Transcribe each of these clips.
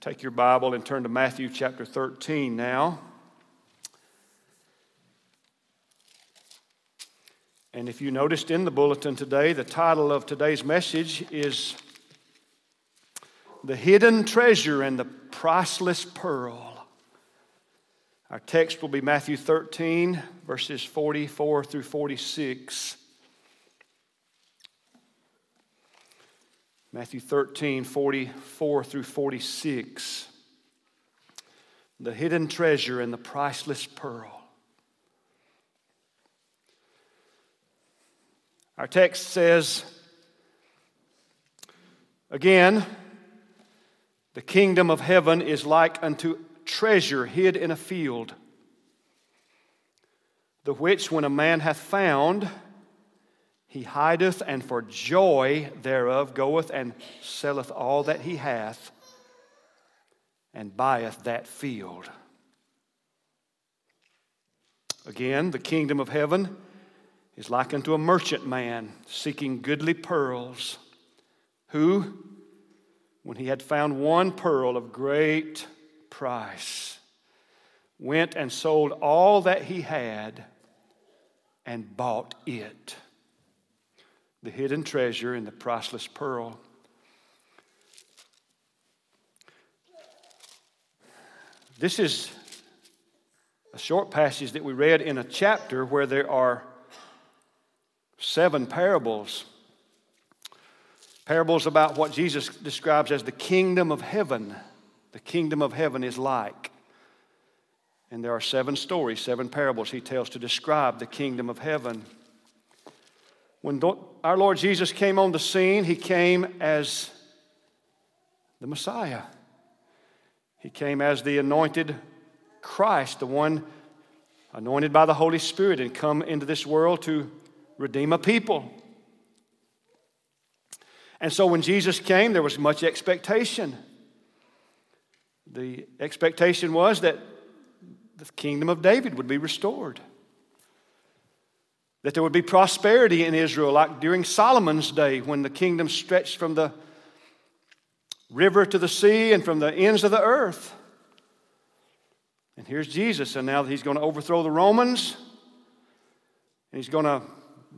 Take your Bible and turn to Matthew chapter 13 now. And if you noticed in the bulletin today, the title of today's message is The Hidden Treasure and the Priceless Pearl. Our text will be Matthew 13, verses 44 through 46. Matthew 13, 44 through 46. The hidden treasure and the priceless pearl. Our text says, again, the kingdom of heaven is like unto treasure hid in a field, the which when a man hath found, he hideth, and for joy thereof goeth and selleth all that he hath, and buyeth that field. Again, the kingdom of heaven is like unto a merchant man seeking goodly pearls, who, when he had found one pearl of great price, went and sold all that he had and bought it the hidden treasure and the priceless pearl. This is a short passage that we read in a chapter where there are seven parables. Parables about what Jesus describes as the kingdom of heaven. The kingdom of heaven is like. And there are seven stories, seven parables he tells to describe the kingdom of heaven. When our Lord Jesus came on the scene, he came as the Messiah. He came as the anointed Christ, the one anointed by the Holy Spirit and come into this world to redeem a people. And so when Jesus came, there was much expectation. The expectation was that the kingdom of David would be restored that there would be prosperity in Israel, like during Solomon's day when the kingdom stretched from the river to the sea and from the ends of the earth. And here's Jesus, and now he's going to overthrow the Romans, and he's going to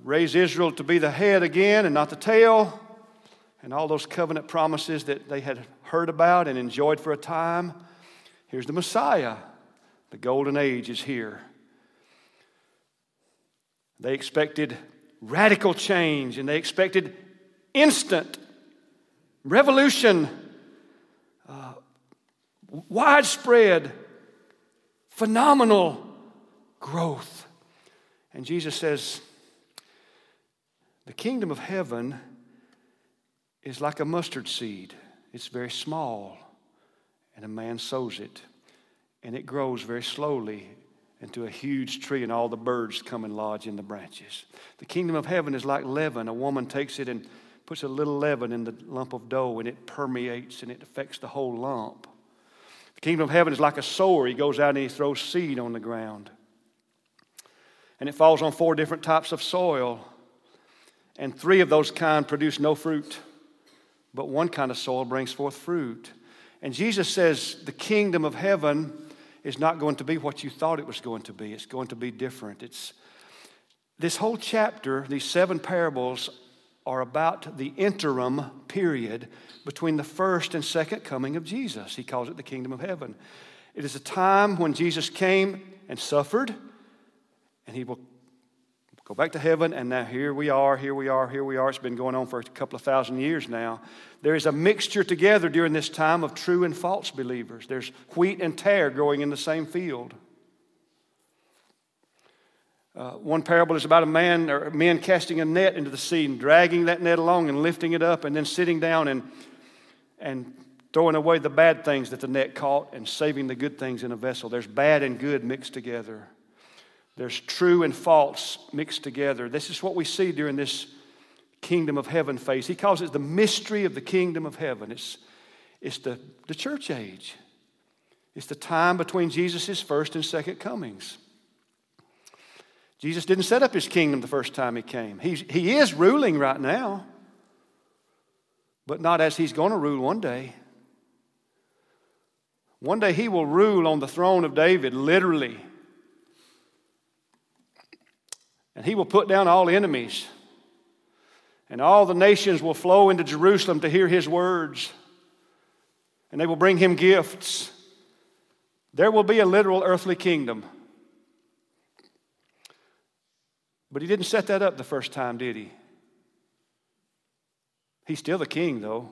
raise Israel to be the head again and not the tail, and all those covenant promises that they had heard about and enjoyed for a time. Here's the Messiah. The golden age is here. They expected radical change and they expected instant revolution, uh, widespread, phenomenal growth. And Jesus says, The kingdom of heaven is like a mustard seed, it's very small, and a man sows it, and it grows very slowly into a huge tree, and all the birds come and lodge in the branches. The kingdom of heaven is like leaven. A woman takes it and puts a little leaven in the lump of dough, and it permeates and it affects the whole lump. The kingdom of heaven is like a sower. He goes out and he throws seed on the ground. And it falls on four different types of soil. And three of those kind produce no fruit, but one kind of soil brings forth fruit. And Jesus says the kingdom of heaven is not going to be what you thought it was going to be. It's going to be different. It's this whole chapter, these seven parables are about the interim period between the first and second coming of Jesus. He calls it the kingdom of heaven. It is a time when Jesus came and suffered, and he will go back to heaven, and now here we are, here we are, here we are. It's been going on for a couple of thousand years now. There is a mixture together during this time of true and false believers. There's wheat and tare growing in the same field. Uh, one parable is about a man or men casting a net into the sea and dragging that net along and lifting it up and then sitting down and, and throwing away the bad things that the net caught and saving the good things in a vessel. There's bad and good mixed together. There's true and false mixed together. This is what we see during this kingdom of heaven phase. He calls it the mystery of the kingdom of heaven. It's, it's the, the church age, it's the time between Jesus' first and second comings. Jesus didn't set up his kingdom the first time he came. He's, he is ruling right now, but not as he's going to rule one day. One day he will rule on the throne of David, literally. And he will put down all enemies. And all the nations will flow into Jerusalem to hear his words. And they will bring him gifts. There will be a literal earthly kingdom. But he didn't set that up the first time, did he? He's still the king, though.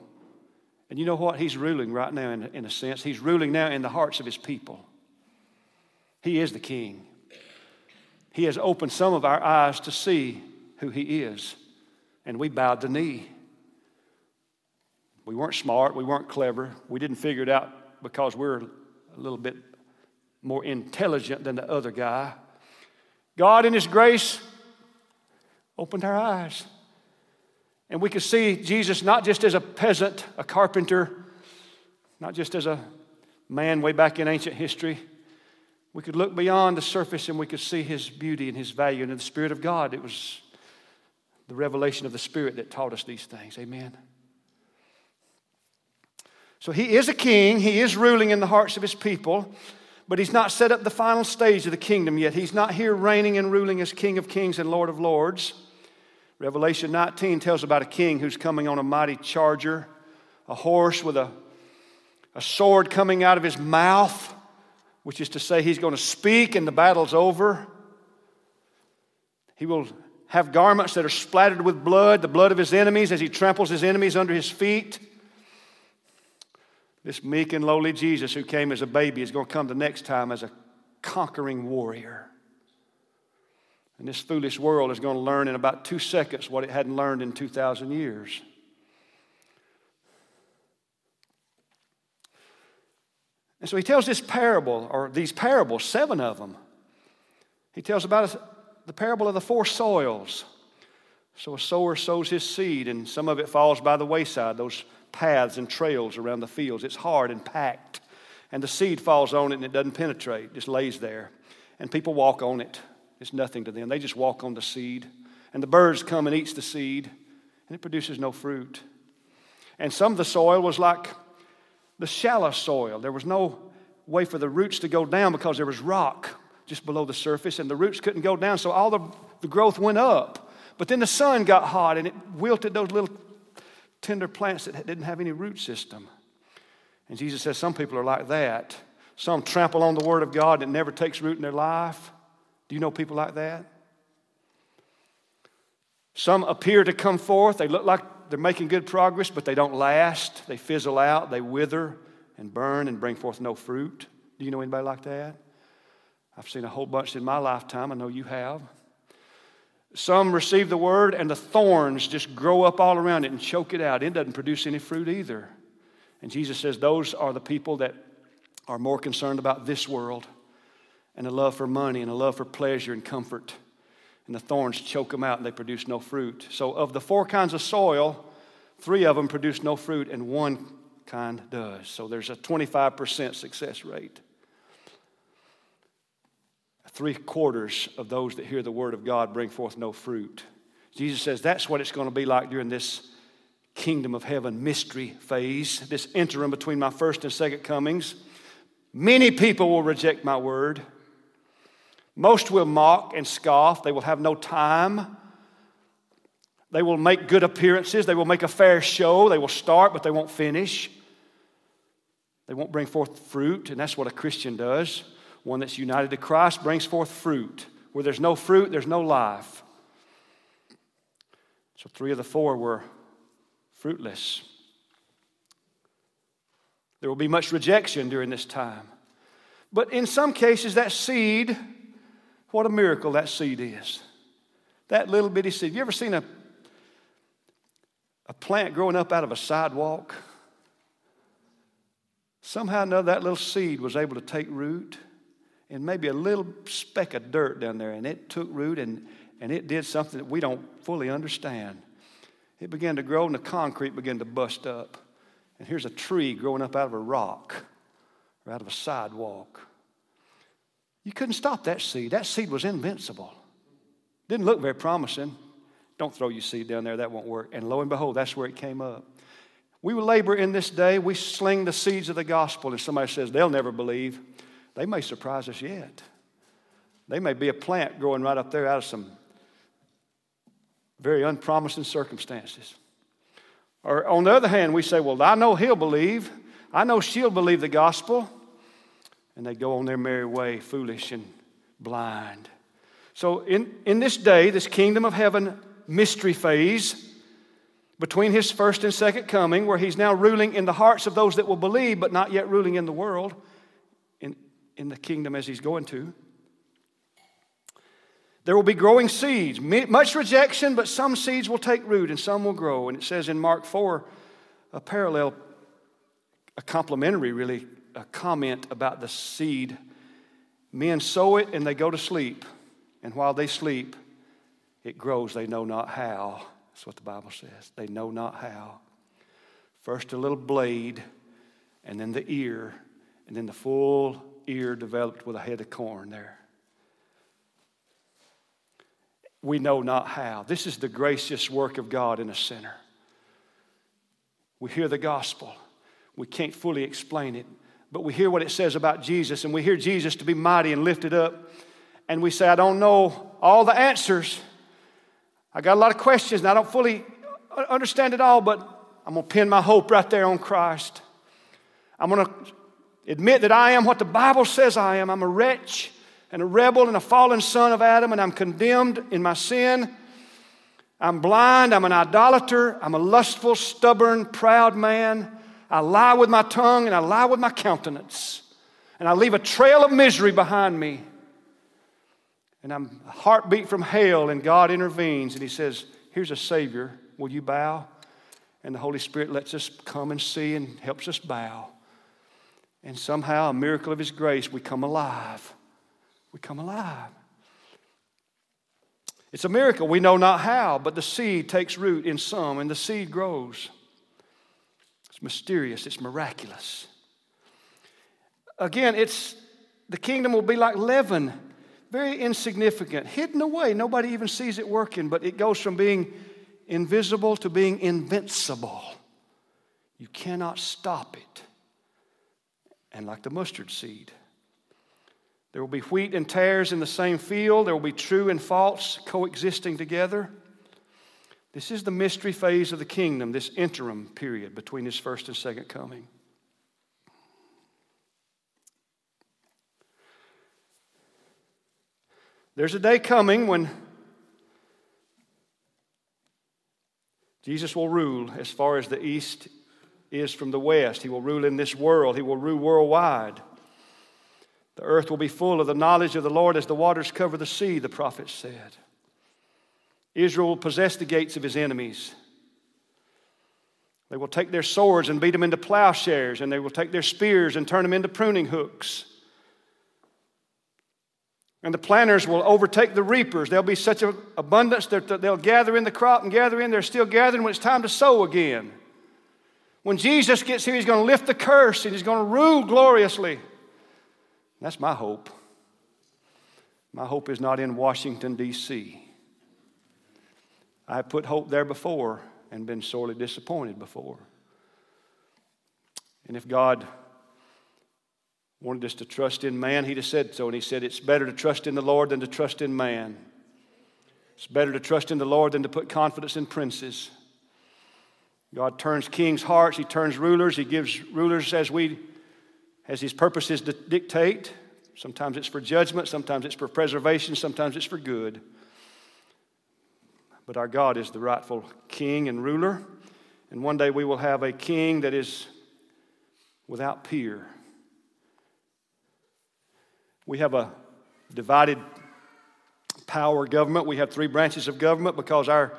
And you know what? He's ruling right now, in, in a sense. He's ruling now in the hearts of his people. He is the king. He has opened some of our eyes to see who he is. And we bowed the knee. We weren't smart, we weren't clever, we didn't figure it out because we're a little bit more intelligent than the other guy. God, in His grace, opened our eyes. And we could see Jesus not just as a peasant, a carpenter, not just as a man way back in ancient history. We could look beyond the surface and we could see his beauty and his value. And in the Spirit of God, it was the revelation of the Spirit that taught us these things. Amen. So he is a king, he is ruling in the hearts of his people, but he's not set up the final stage of the kingdom yet. He's not here reigning and ruling as King of kings and Lord of lords. Revelation 19 tells about a king who's coming on a mighty charger, a horse with a, a sword coming out of his mouth, which is to say, he's going to speak and the battle's over. He will have garments that are splattered with blood, the blood of his enemies, as he tramples his enemies under his feet. This meek and lowly Jesus who came as a baby is going to come the next time as a conquering warrior. And this foolish world is going to learn in about two seconds what it hadn't learned in 2,000 years. And so he tells this parable, or these parables, seven of them. He tells about the parable of the four soils. So a sower sows his seed, and some of it falls by the wayside, those paths and trails around the fields. It's hard and packed. And the seed falls on it and it doesn't penetrate, just lays there. And people walk on it. It's nothing to them. They just walk on the seed. And the birds come and eats the seed, and it produces no fruit. And some of the soil was like the shallow soil. There was no way for the roots to go down because there was rock just below the surface, and the roots couldn't go down, so all the, the growth went up. But then the sun got hot and it wilted those little tender plants that didn't have any root system. And Jesus says some people are like that. Some trample on the Word of God and it never takes root in their life. Do you know people like that? Some appear to come forth. They look like they're making good progress, but they don't last. They fizzle out, they wither and burn and bring forth no fruit. Do you know anybody like that? I've seen a whole bunch in my lifetime. I know you have. Some receive the word and the thorns just grow up all around it and choke it out. It doesn't produce any fruit either. And Jesus says those are the people that are more concerned about this world and a love for money and a love for pleasure and comfort. And the thorns choke them out and they produce no fruit. So, of the four kinds of soil, three of them produce no fruit and one kind does. So, there's a 25% success rate. Three quarters of those that hear the word of God bring forth no fruit. Jesus says that's what it's going to be like during this kingdom of heaven mystery phase, this interim between my first and second comings. Many people will reject my word. Most will mock and scoff. They will have no time. They will make good appearances. They will make a fair show. They will start, but they won't finish. They won't bring forth fruit, and that's what a Christian does. One that's united to Christ brings forth fruit. Where there's no fruit, there's no life. So, three of the four were fruitless. There will be much rejection during this time. But in some cases, that seed what a miracle that seed is. That little bitty seed. You ever seen a, a plant growing up out of a sidewalk? Somehow or another, that little seed was able to take root and maybe a little speck of dirt down there, and it took root and, and it did something that we don't fully understand. It began to grow, and the concrete began to bust up. And here's a tree growing up out of a rock or out of a sidewalk. You couldn't stop that seed. That seed was invincible. Didn't look very promising. Don't throw your seed down there, that won't work. And lo and behold, that's where it came up. We labor in this day, we sling the seeds of the gospel, and somebody says they'll never believe. They may surprise us yet. They may be a plant growing right up there out of some very unpromising circumstances. Or on the other hand, we say, Well, I know he'll believe. I know she'll believe the gospel. And they go on their merry way, foolish and blind. So, in, in this day, this kingdom of heaven mystery phase, between his first and second coming, where he's now ruling in the hearts of those that will believe, but not yet ruling in the world, in, in the kingdom as he's going to. There will be growing seeds, much rejection, but some seeds will take root and some will grow. And it says in Mark 4, a parallel, a complementary, really, a comment about the seed. Men sow it and they go to sleep. And while they sleep, it grows, they know not how. That's what the Bible says. They know not how. First, a little blade, and then the ear, and then the full ear developed with a head of corn there. We know not how. This is the gracious work of God in a sinner. We hear the gospel. We can't fully explain it, but we hear what it says about Jesus, and we hear Jesus to be mighty and lifted up. And we say, I don't know all the answers, I got a lot of questions and I don't fully understand it all, but I'm going to pin my hope right there on Christ. I'm going to admit that I am what the Bible says I am. I'm a wretch and a rebel and a fallen son of Adam, and I'm condemned in my sin. I'm blind. I'm an idolater. I'm a lustful, stubborn, proud man. I lie with my tongue and I lie with my countenance. And I leave a trail of misery behind me and I'm a heartbeat from hell, and God intervenes and He says, Here's a Savior. Will you bow? And the Holy Spirit lets us come and see and helps us bow. And somehow, a miracle of His grace, we come alive. We come alive. It's a miracle. We know not how, but the seed takes root in some, and the seed grows. It's mysterious, it's miraculous. Again, it's the kingdom will be like leaven very insignificant, hidden away. Nobody even sees it working, but it goes from being invisible to being invincible. You cannot stop it. And like the mustard seed, there will be wheat and tares in the same field, there will be true and false coexisting together. This is the mystery phase of the kingdom, this interim period between his first and second coming. There's a day coming when Jesus will rule as far as the east is from the west. He will rule in this world, He will rule worldwide. The earth will be full of the knowledge of the Lord as the waters cover the sea, the prophet said. Israel will possess the gates of his enemies. They will take their swords and beat them into plowshares, and they will take their spears and turn them into pruning hooks. And the planters will overtake the reapers. There'll be such an abundance that they'll gather in the crop and gather in. They're still gathering when it's time to sow again. When Jesus gets here, he's going to lift the curse and he's going to rule gloriously. That's my hope. My hope is not in Washington, D.C. I have put hope there before and been sorely disappointed before. And if God wanted us to trust in man, he'd have said so. And he said, It's better to trust in the Lord than to trust in man. It's better to trust in the Lord than to put confidence in princes. God turns kings' hearts, He turns rulers, He gives rulers as we as His purposes dictate. Sometimes it's for judgment, sometimes it's for preservation, sometimes it's for good. But our God is the rightful king and ruler. And one day we will have a king that is without peer. We have a divided power government. We have three branches of government because our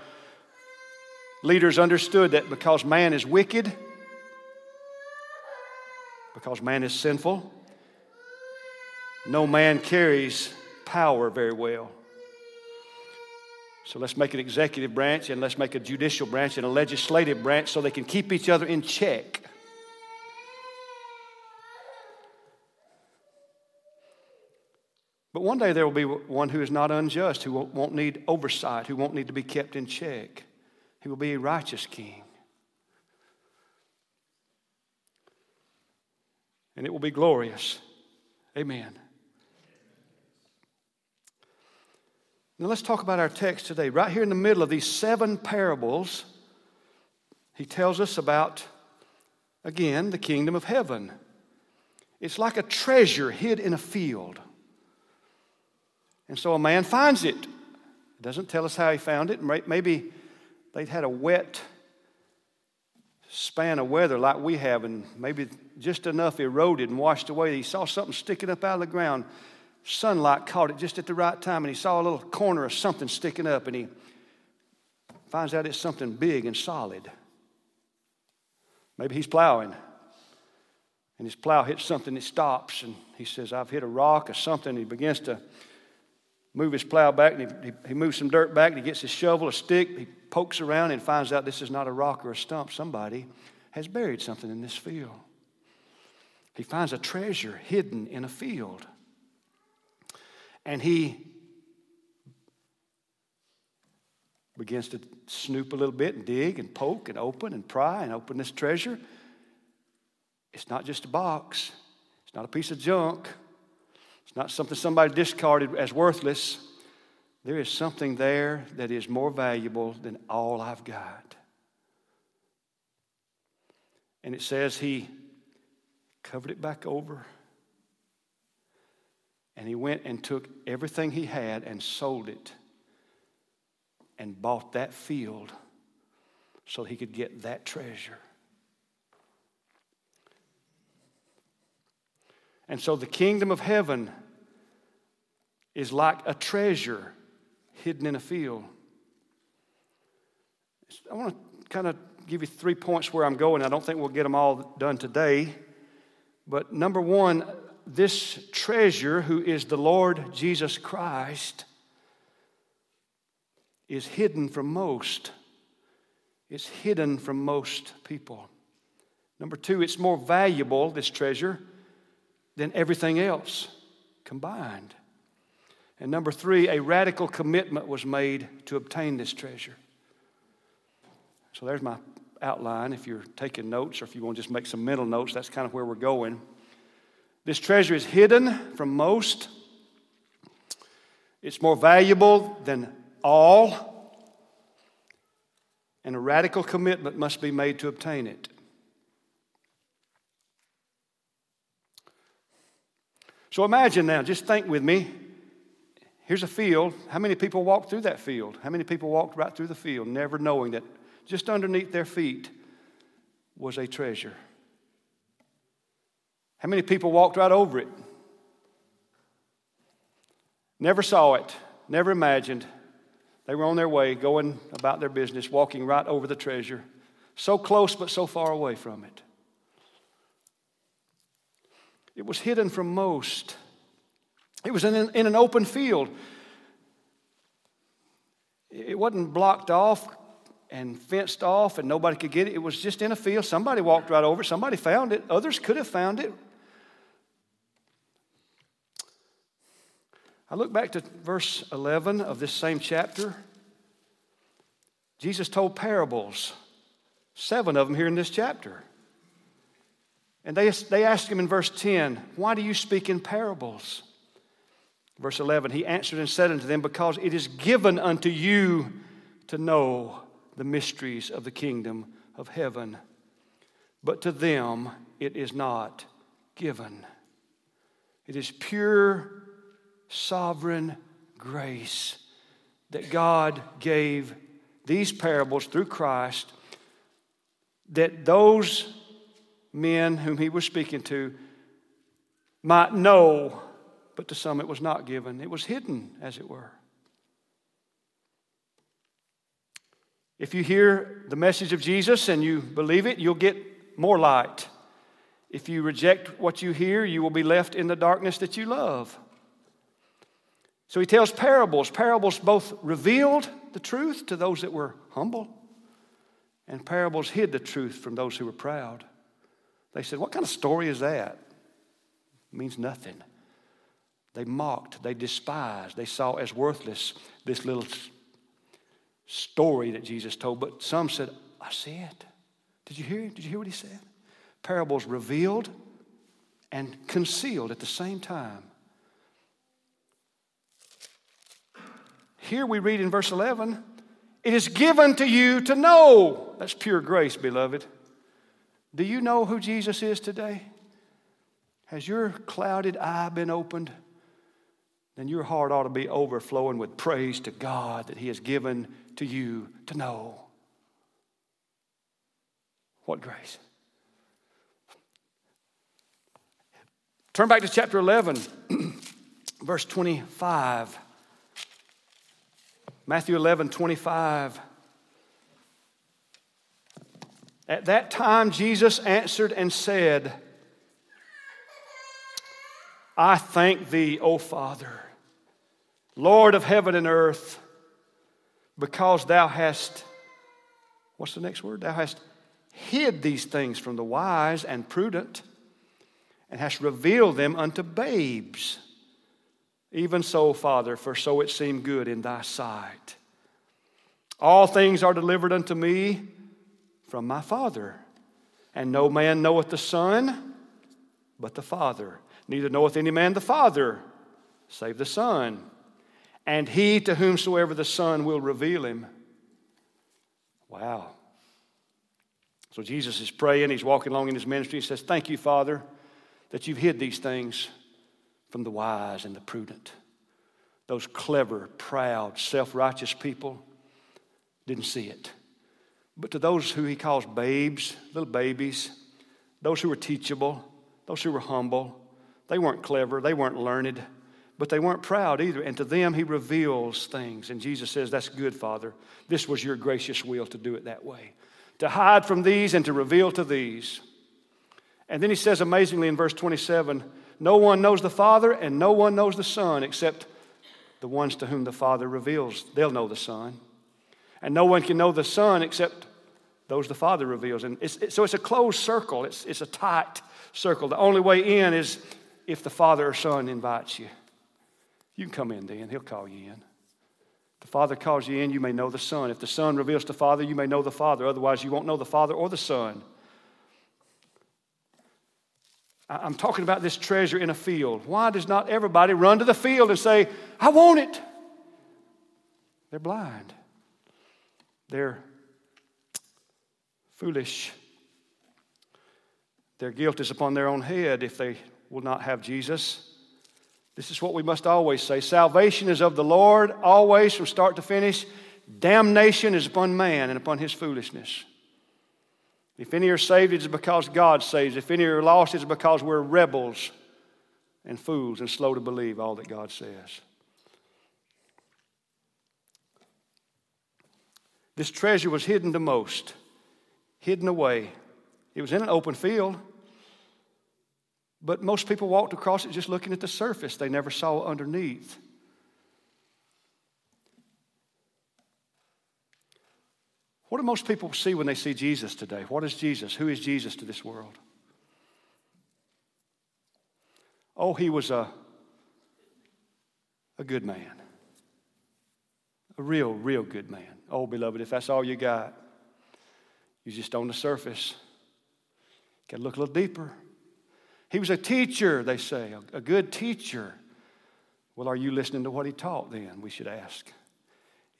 leaders understood that because man is wicked, because man is sinful, no man carries power very well. So let's make an executive branch and let's make a judicial branch and a legislative branch so they can keep each other in check. But one day there will be one who is not unjust, who won't need oversight, who won't need to be kept in check. He will be a righteous king. And it will be glorious. Amen. Now let's talk about our text today. Right here in the middle of these seven parables, he tells us about, again, the kingdom of heaven. It's like a treasure hid in a field. And so a man finds it. It doesn't tell us how he found it. Maybe they'd had a wet span of weather like we have, and maybe just enough eroded and washed away. He saw something sticking up out of the ground. Sunlight caught it just at the right time, and he saw a little corner of something sticking up, and he finds out it's something big and solid. Maybe he's plowing, and his plow hits something, it stops, and he says, I've hit a rock or something. He begins to move his plow back, and he, he moves some dirt back, and he gets his shovel, a stick, he pokes around and finds out this is not a rock or a stump. Somebody has buried something in this field. He finds a treasure hidden in a field. And he begins to snoop a little bit and dig and poke and open and pry and open this treasure. It's not just a box, it's not a piece of junk, it's not something somebody discarded as worthless. There is something there that is more valuable than all I've got. And it says he covered it back over. And he went and took everything he had and sold it and bought that field so he could get that treasure. And so the kingdom of heaven is like a treasure hidden in a field. I want to kind of give you three points where I'm going. I don't think we'll get them all done today. But number one, this treasure, who is the Lord Jesus Christ, is hidden from most. It's hidden from most people. Number two, it's more valuable, this treasure, than everything else combined. And number three, a radical commitment was made to obtain this treasure. So there's my outline. If you're taking notes or if you want to just make some mental notes, that's kind of where we're going. This treasure is hidden from most, it's more valuable than all, and a radical commitment must be made to obtain it. So imagine now, just think with me Here's a field. How many people walked through that field? How many people walked right through the field, never knowing that just underneath their feet was a treasure? How many people walked right over it? Never saw it, never imagined. They were on their way, going about their business, walking right over the treasure. So close, but so far away from it. It was hidden from most. It was in an, in an open field. It wasn't blocked off and fenced off and nobody could get it. It was just in a field. Somebody walked right over it. Somebody found it. Others could have found it. I look back to verse 11 of this same chapter. Jesus told parables, seven of them here in this chapter. And they, they asked him in verse 10, Why do you speak in parables? Verse 11, he answered and said unto them, Because it is given unto you to know the mysteries of the kingdom of heaven, but to them it is not given. It is pure, sovereign grace that God gave these parables through Christ that those men whom he was speaking to might know but to some it was not given. It was hidden, as it were. If you hear the message of Jesus and you believe it, you'll get more light. If you reject what you hear, you will be left in the darkness that you love. So he tells parables. Parables both revealed the truth to those that were humble, and parables hid the truth from those who were proud. They said, What kind of story is that? It means nothing. They mocked, they despised, they saw as worthless this little story that Jesus told. But some said, I see it. Did you hear? Did you hear what he said? Parables revealed and concealed at the same time. Here we read in verse 11, it is given to you to know. That's pure grace, beloved. Do you know who Jesus is today? Has your clouded eye been opened? Then your heart ought to be overflowing with praise to God that He has given to you to know. What grace? Turn back to chapter 11, verse 25. Matthew 11, 25. At that time, Jesus answered and said, I thank thee, O Father, Lord of heaven and earth, because thou hast, what's the next word? Thou hast hid these things from the wise and prudent, and hast revealed them unto babes. Even so, Father, for so it seemed good in thy sight. All things are delivered unto me from my Father. And no man knoweth the Son but the Father. Neither knoweth any man the Father save the Son. And he to whomsoever the Son will reveal him. Wow. So Jesus is praying, he's walking along in his ministry. He says, Thank you, Father, that you've hid these things from the wise and the prudent. Those clever, proud, self righteous people didn't see it. But to those who he calls babes, little babies, those who were teachable, those who were humble, they weren't clever, they weren't learned, but they weren't proud either. And to them, he reveals things. And Jesus says, That's good, Father. This was your gracious will to do it that way, to hide from these and to reveal to these. And then he says amazingly in verse 27 No one knows the Father, and no one knows the Son except the ones to whom the Father reveals. They'll know the Son. And no one can know the Son except those the Father reveals. And it's, it, so it's a closed circle, it's, it's a tight circle. The only way in is if the Father or Son invites you. You can come in then, He'll call you in. The Father calls you in, you may know the Son. If the Son reveals the Father, you may know the Father. Otherwise, you won't know the Father or the Son. I'm talking about this treasure in a field. Why does not everybody run to the field and say, I want it? They're blind. They're foolish. Their guilt is upon their own head if they will not have Jesus. This is what we must always say salvation is of the Lord, always from start to finish. Damnation is upon man and upon his foolishness. If any are saved, it is because God saves. If any are lost, it is because we're rebels and fools and slow to believe all that God says. This treasure was hidden the most hidden away. It was in an open field. But most people walked across it just looking at the surface, they never saw underneath. What do most people see when they see Jesus today? What is Jesus? Who is Jesus to this world? Oh, he was a, a good man. A real, real good man. Oh, beloved, if that's all you got, you're just on the surface. Got to look a little deeper. He was a teacher, they say, a good teacher. Well, are you listening to what he taught then? We should ask.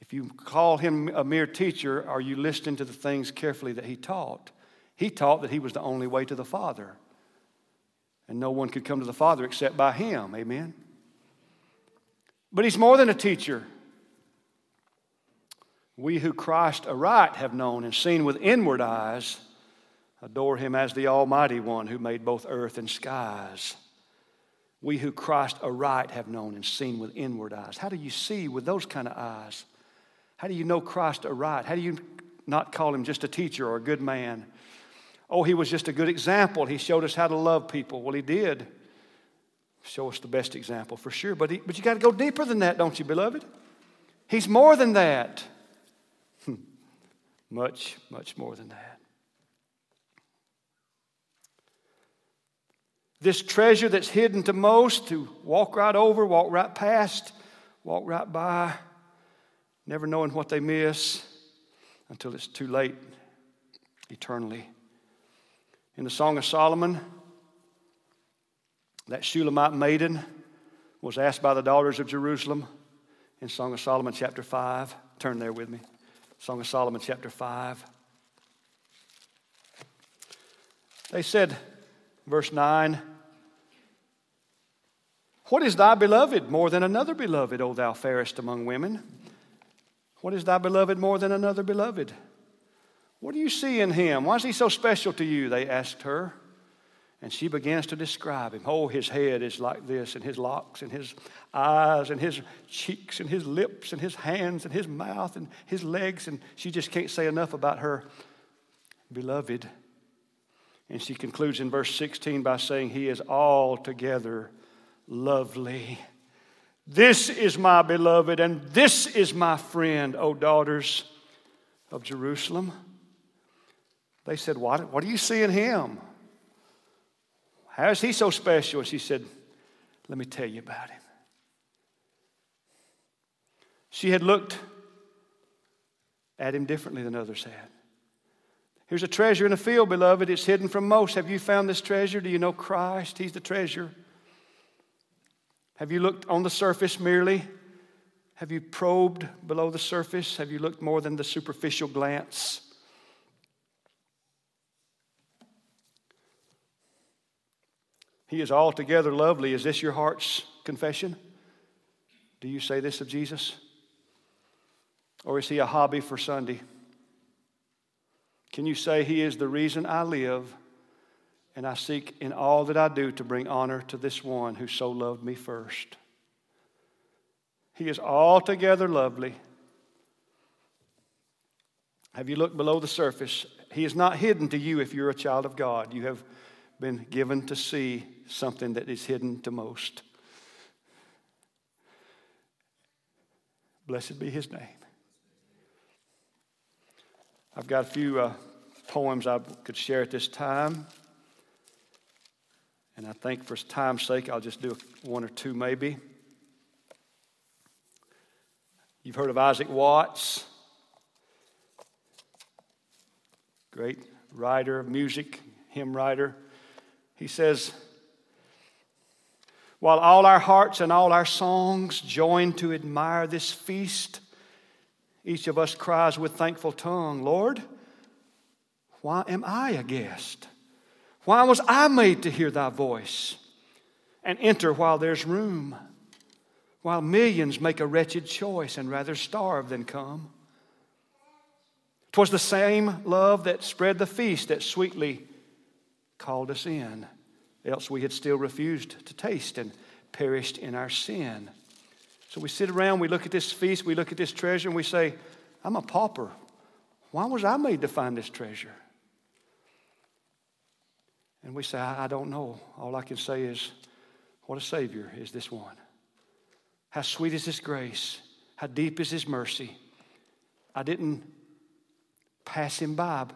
If you call him a mere teacher, are you listening to the things carefully that he taught? He taught that he was the only way to the Father. And no one could come to the Father except by him. Amen? But he's more than a teacher. We who Christ aright have known and seen with inward eyes adore him as the Almighty One who made both earth and skies. We who Christ aright have known and seen with inward eyes. How do you see with those kind of eyes? How do you know Christ aright? How do you not call him just a teacher or a good man? Oh, he was just a good example. He showed us how to love people. Well, he did show us the best example for sure. But, he, but you got to go deeper than that, don't you, beloved? He's more than that. Hmm. much, much more than that. This treasure that's hidden to most, to walk right over, walk right past, walk right by, never knowing what they miss until it's too late eternally. In the Song of Solomon, That Shulamite maiden was asked by the daughters of Jerusalem in Song of Solomon, chapter 5. Turn there with me. Song of Solomon, chapter 5. They said, verse 9, What is thy beloved more than another beloved, O thou fairest among women? What is thy beloved more than another beloved? What do you see in him? Why is he so special to you? They asked her. And she begins to describe him. Oh, his head is like this, and his locks, and his eyes, and his cheeks, and his lips, and his hands, and his mouth, and his legs. And she just can't say enough about her beloved. And she concludes in verse 16 by saying, He is altogether lovely. This is my beloved, and this is my friend, O daughters of Jerusalem. They said, What, what do you see in him? How is he so special? And she said, Let me tell you about him. She had looked at him differently than others had. Here's a treasure in a field, beloved. It's hidden from most. Have you found this treasure? Do you know Christ? He's the treasure. Have you looked on the surface merely? Have you probed below the surface? Have you looked more than the superficial glance? He is altogether lovely. Is this your heart's confession? Do you say this of Jesus? Or is he a hobby for Sunday? Can you say he is the reason I live and I seek in all that I do to bring honor to this one who so loved me first? He is altogether lovely. Have you looked below the surface? He is not hidden to you if you're a child of God. You have been given to see something that is hidden to most. Blessed be his name. I've got a few uh, poems I could share at this time. And I think for time's sake, I'll just do one or two maybe. You've heard of Isaac Watts, great writer, music, hymn writer. He says, While all our hearts and all our songs join to admire this feast, each of us cries with thankful tongue, Lord, why am I a guest? Why was I made to hear thy voice and enter while there's room, while millions make a wretched choice and rather starve than come? 'Twas the same love that spread the feast that sweetly called us in, else we had still refused to taste and perished in our sin. So we sit around, we look at this feast, we look at this treasure, and we say, I'm a pauper. Why was I made to find this treasure? And we say, I, I don't know. All I can say is, what a Savior is this one. How sweet is His grace. How deep is His mercy. I didn't pass Him by,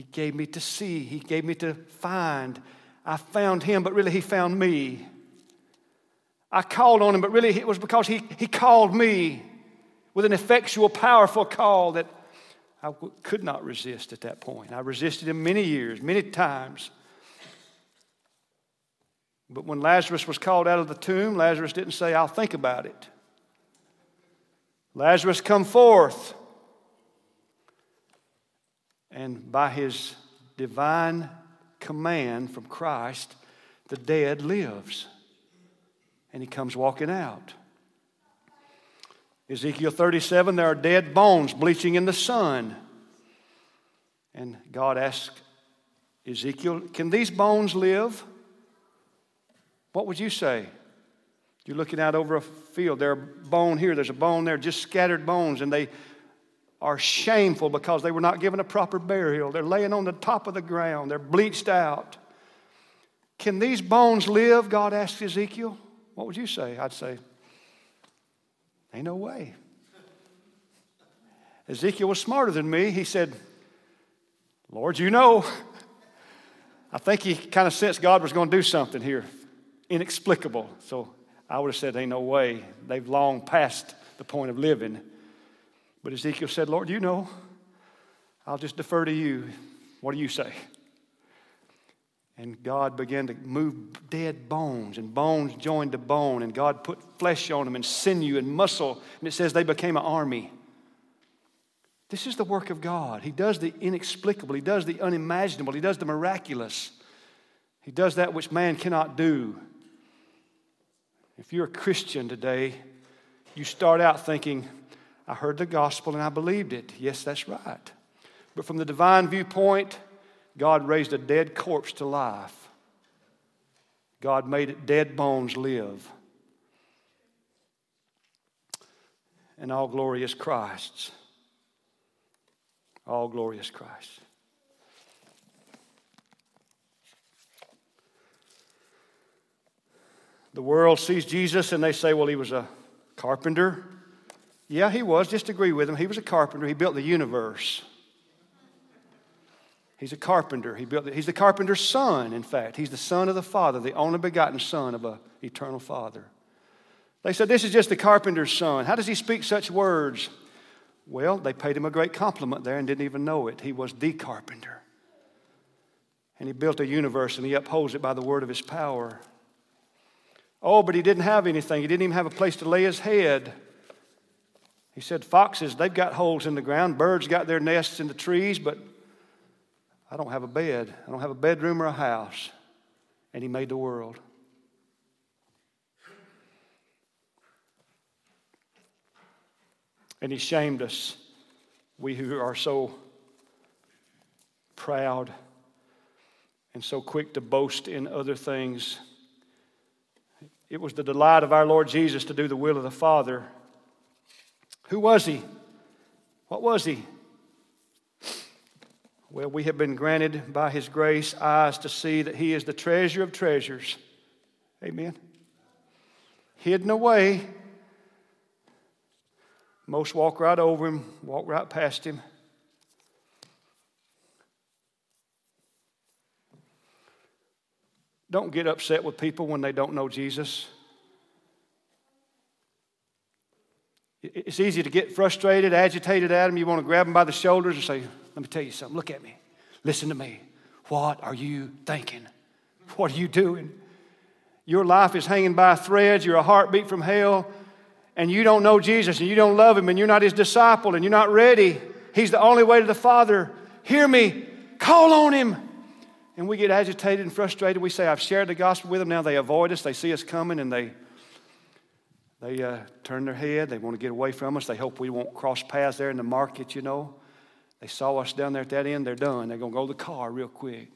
he gave me to see, He gave me to find. I found Him, but really He found me. I called on Him, but really it was because He, he called me with an effectual, powerful call that I could not resist at that point. I resisted Him many years, many times. But when Lazarus was called out of the tomb, Lazarus didn't say, I'll think about it. Lazarus, come forth. And by his divine command from Christ, the dead lives. And he comes walking out. Ezekiel 37, there are dead bones bleaching in the sun. And God asked Ezekiel, Can these bones live? What would you say? You're looking out over a field. There's a bone here, there's a bone there, just scattered bones, and they are shameful because they were not given a proper burial. They're laying on the top of the ground, they're bleached out. Can these bones live? God asked Ezekiel. What would you say? I'd say, Ain't no way. Ezekiel was smarter than me. He said, Lord, you know. I think he kind of sensed God was going to do something here, inexplicable. So I would have said, Ain't no way. They've long passed the point of living. But Ezekiel said, Lord, you know, I'll just defer to you. What do you say? And God began to move dead bones, and bones joined to bone, and God put flesh on them, and sinew and muscle. And it says they became an army. This is the work of God. He does the inexplicable, He does the unimaginable, He does the miraculous. He does that which man cannot do. If you're a Christian today, you start out thinking, I heard the gospel and I believed it. Yes, that's right. But from the divine viewpoint, God raised a dead corpse to life. God made dead bones live. And all glory is Christ's. All glory is Christ. The world sees Jesus and they say, well, he was a carpenter. Yeah, he was. Just agree with him. He was a carpenter. He built the universe. He's a carpenter. He built the, he's the carpenter's son, in fact. He's the son of the Father, the only begotten son of an eternal Father. They said, This is just the carpenter's son. How does he speak such words? Well, they paid him a great compliment there and didn't even know it. He was the carpenter. And he built a universe and he upholds it by the word of his power. Oh, but he didn't have anything. He didn't even have a place to lay his head. He said, Foxes, they've got holes in the ground. Birds got their nests in the trees, but I don't have a bed. I don't have a bedroom or a house. And he made the world. And he shamed us, we who are so proud and so quick to boast in other things. It was the delight of our Lord Jesus to do the will of the Father. Who was he? What was he? Well, we have been granted by his grace eyes to see that he is the treasure of treasures. Amen. Hidden away. Most walk right over him, walk right past him. Don't get upset with people when they don't know Jesus. It's easy to get frustrated, agitated at them. You want to grab them by the shoulders and say, Let me tell you something. Look at me. Listen to me. What are you thinking? What are you doing? Your life is hanging by threads. You're a heartbeat from hell, and you don't know Jesus, and you don't love Him, and you're not His disciple, and you're not ready. He's the only way to the Father. Hear me. Call on Him and we get agitated and frustrated. We say, I've shared the gospel with them. Now they avoid us. They see us coming and they, they uh, turn their head. They want to get away from us. They hope we won't cross paths there in the market, you know. They saw us down there at that end. They're done. They're going to go to the car real quick.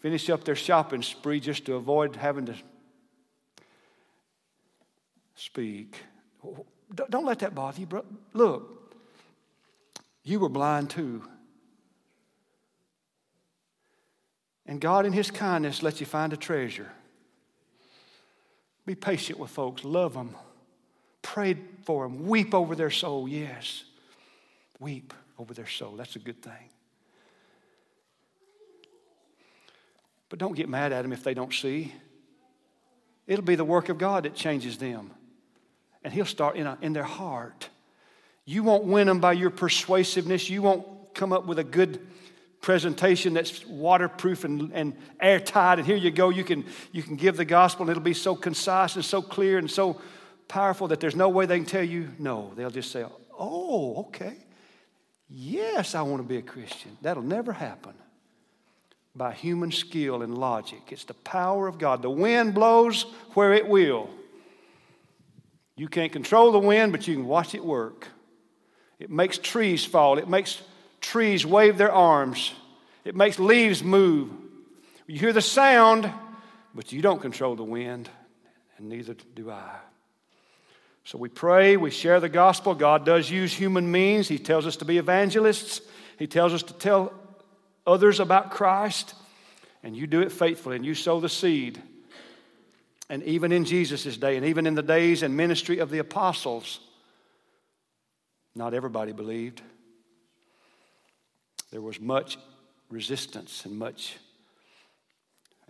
Finish up their shopping spree just to avoid having to speak. Don't let that bother you, bro. Look, you were blind too. And God, in His kindness, lets you find a treasure. Be patient with folks, love them, pray for them, weep over their soul, yes. Weep over their soul. That's a good thing. But don't get mad at them if they don't see. It'll be the work of God that changes them. And He'll start in, a, in their heart. You won't win them by your persuasiveness. You won't come up with a good presentation that's waterproof and, and airtight and here you go you can you can give the gospel and it'll be so concise and so clear and so powerful that there's no way they can tell you no. They'll just say oh okay. Yes i want to be a christian. That'll never happen. By human skill and logic it's the power of god. The wind blows where it will. You can't control the wind but you can watch it work. It makes trees fall. It makes trees wave their arms, it makes leaves move. You hear the sound, but you don't control the wind, and neither do I. So we pray, we share the gospel. God does use human means. He tells us to be evangelists, He tells us to tell others about Christ, and you do it faithfully, and you sow the seed. And even in Jesus' day, and even in the days and ministry of the apostles, not everybody believed. There was much resistance and much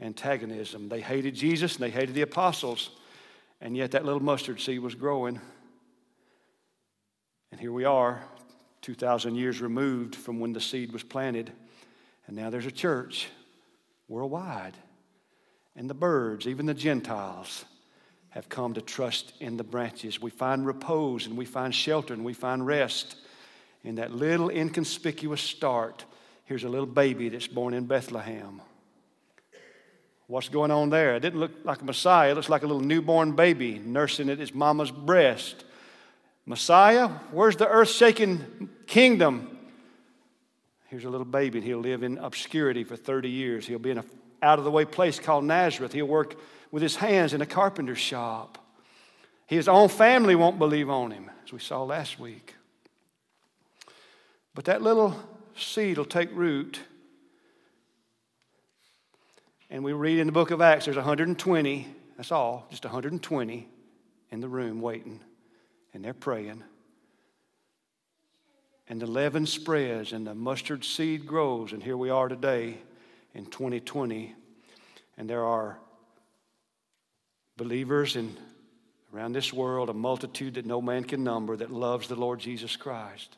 antagonism. They hated Jesus and they hated the apostles, and yet that little mustard seed was growing. And here we are, 2,000 years removed from when the seed was planted, and now there's a church worldwide. And the birds, even the Gentiles, have come to trust in the branches. We find repose and we find shelter and we find rest in that little inconspicuous start. Here's a little baby that's born in Bethlehem. What's going on there? It didn't look like a Messiah. It looks like a little newborn baby nursing at his mama's breast. Messiah, where's the earth shaking kingdom? Here's a little baby, and he'll live in obscurity for 30 years. He'll be in an out of the way place called Nazareth. He'll work with his hands in a carpenter's shop. His own family won't believe on him, as we saw last week. But that little seed will take root and we read in the book of Acts, there's 120, that's all, just 120 in the room waiting. And they're praying. And the leaven spreads and the mustard seed grows. And here we are today in 2020. And there are believers in around this world, a multitude that no man can number that loves the Lord Jesus Christ.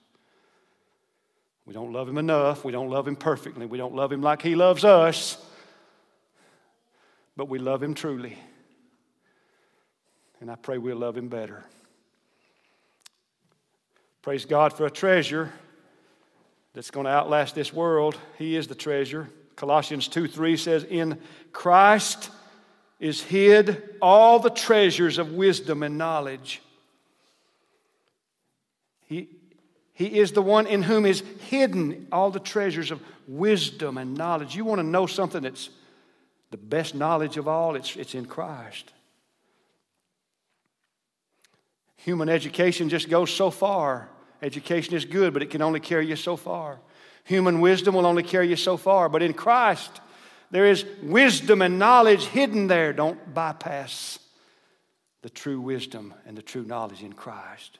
We don't love him enough. We don't love him perfectly. We don't love him like he loves us but we love Him truly. And I pray we'll love Him better. Praise God for a treasure that's going to outlast this world. He is the treasure. Colossians 2 3 says, In Christ is hid all the treasures of wisdom and knowledge. He, he is the one in whom is hidden all the treasures of wisdom and knowledge. You want to know something that's the best knowledge of all, it's, it's in Christ. Human education just goes so far. Education is good, but it can only carry you so far. Human wisdom will only carry you so far. But in Christ, there is wisdom and knowledge hidden there. Don't bypass the true wisdom and the true knowledge in Christ.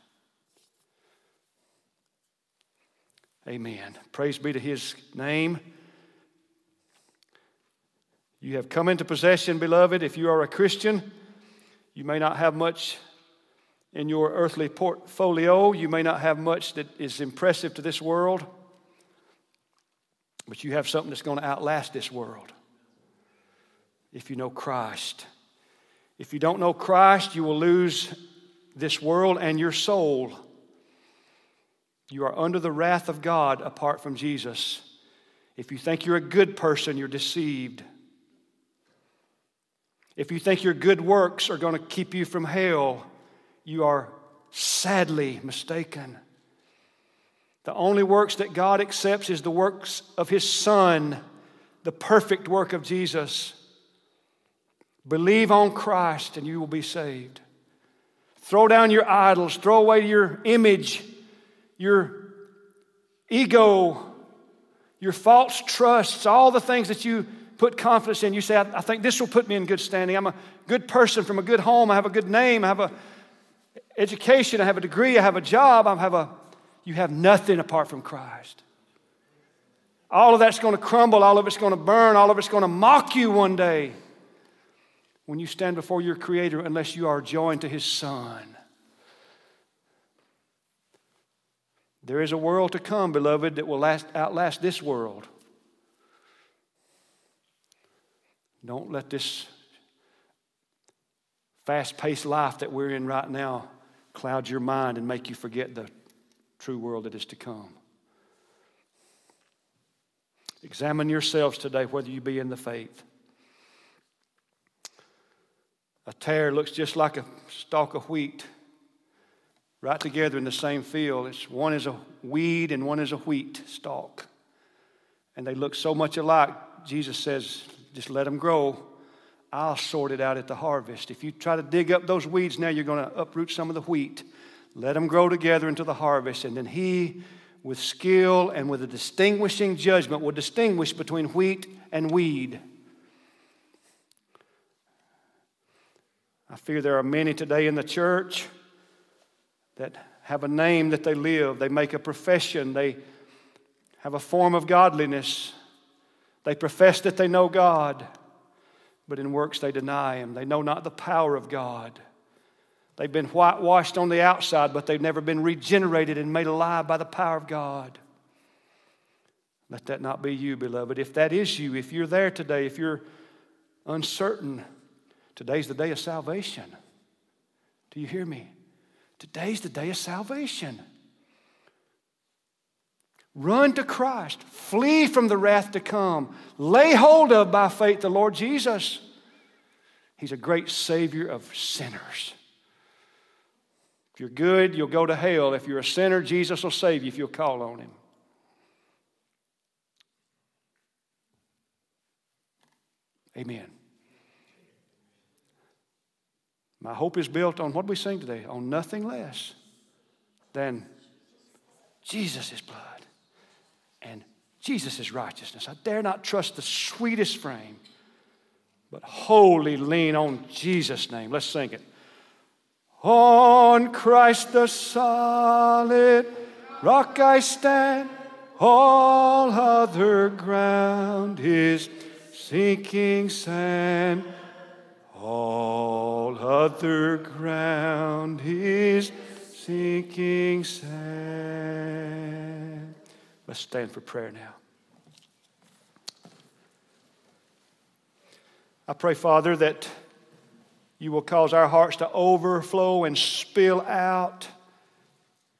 Amen. Praise be to his name. You have come into possession, beloved. If you are a Christian, you may not have much in your earthly portfolio. You may not have much that is impressive to this world, but you have something that's going to outlast this world if you know Christ. If you don't know Christ, you will lose this world and your soul. You are under the wrath of God apart from Jesus. If you think you're a good person, you're deceived. If you think your good works are going to keep you from hell, you are sadly mistaken. The only works that God accepts is the works of His Son, the perfect work of Jesus. Believe on Christ and you will be saved. Throw down your idols, throw away your image, your ego, your false trusts, all the things that you put confidence in. You say, I, I think this will put me in good standing. I'm a good person from a good home. I have a good name. I have a education. I have a degree. I have a job. I have a. You have nothing apart from Christ. All of that's going to crumble. All of it's going to burn. All of it's going to mock you one day when you stand before your Creator unless you are joined to His Son. There is a world to come, beloved, that will last, outlast this world. Don't let this fast paced life that we're in right now cloud your mind and make you forget the true world that is to come. Examine yourselves today whether you be in the faith. A tare looks just like a stalk of wheat right together in the same field. It's, one is a weed and one is a wheat stalk. And they look so much alike. Jesus says, just let them grow. I'll sort it out at the harvest. If you try to dig up those weeds now, you're going to uproot some of the wheat. Let them grow together until the harvest. And then He, with skill and with a distinguishing judgment, will distinguish between wheat and weed. I fear there are many today in the church that have a name that they live, they make a profession, they have a form of godliness, they profess that they know God, but in works they deny Him. They know not the power of God. They've been whitewashed on the outside, but they've never been regenerated and made alive by the power of God. Let that not be you, beloved. If that is you, if you're there today, if you're uncertain, today's the day of salvation. Do you hear me? Today's the day of salvation. Run to Christ. Flee from the wrath to come. Lay hold of by faith the Lord Jesus. He's a great Savior of sinners. If you're good, you'll go to hell. If you're a sinner, Jesus will save you if you'll call on Him. Amen. My hope is built on what we sing today, on nothing less than Jesus' blood and Jesus' righteousness. I dare not trust the sweetest frame, but wholly lean on Jesus' name. Let's sing it. On Christ the solid rock I stand, all other ground is sinking sand. All other ground is sinking sand. Let's stand for prayer now. I pray, Father, that you will cause our hearts to overflow and spill out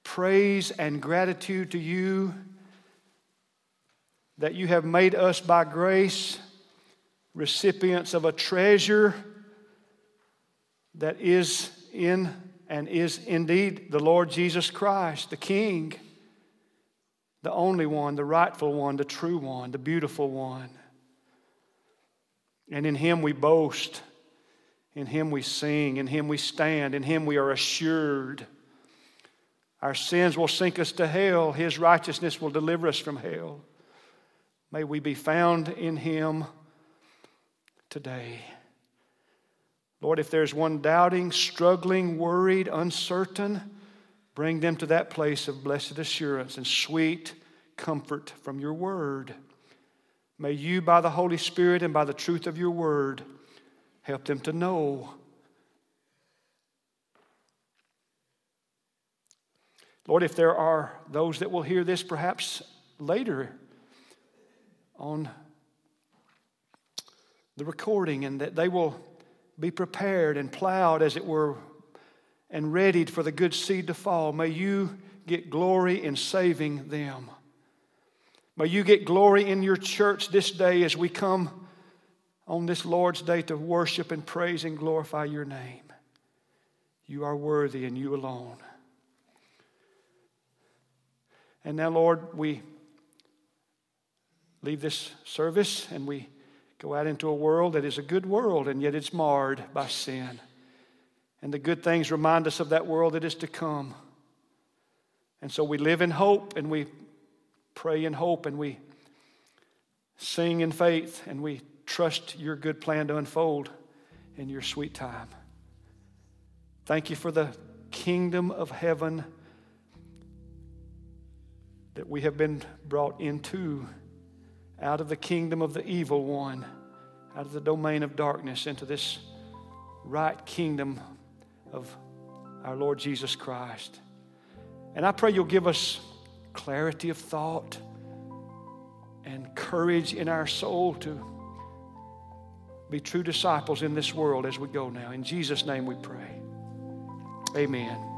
praise and gratitude to you that you have made us by grace recipients of a treasure that is in and is indeed the Lord Jesus Christ, the King, the only one, the rightful one, the true one, the beautiful one. And in Him we boast, in Him we sing, in Him we stand, in Him we are assured. Our sins will sink us to hell, His righteousness will deliver us from hell. May we be found in Him today. Lord, if there's one doubting, struggling, worried, uncertain, bring them to that place of blessed assurance and sweet comfort from your word. May you, by the Holy Spirit and by the truth of your word, help them to know. Lord, if there are those that will hear this perhaps later on the recording and that they will be prepared and plowed, as it were, and readied for the good seed to fall. May you get glory in saving them. May you get glory in your church this day as we come on this Lord's day to worship and praise and glorify your name. You are worthy and you alone. And now, Lord, we leave this service and we go out into a world that is a good world, and yet it's marred by sin. And the good things remind us of that world that is to come. And so we live in hope, and we pray in hope, and we sing in faith, and we trust your good plan to unfold in your sweet time. Thank you for the kingdom of heaven that we have been brought into out of the kingdom of the evil one, out of the domain of darkness, into this right kingdom of our Lord Jesus Christ. And I pray you'll give us clarity of thought and courage in our soul to be true disciples in this world as we go now. In Jesus' name we pray. Amen.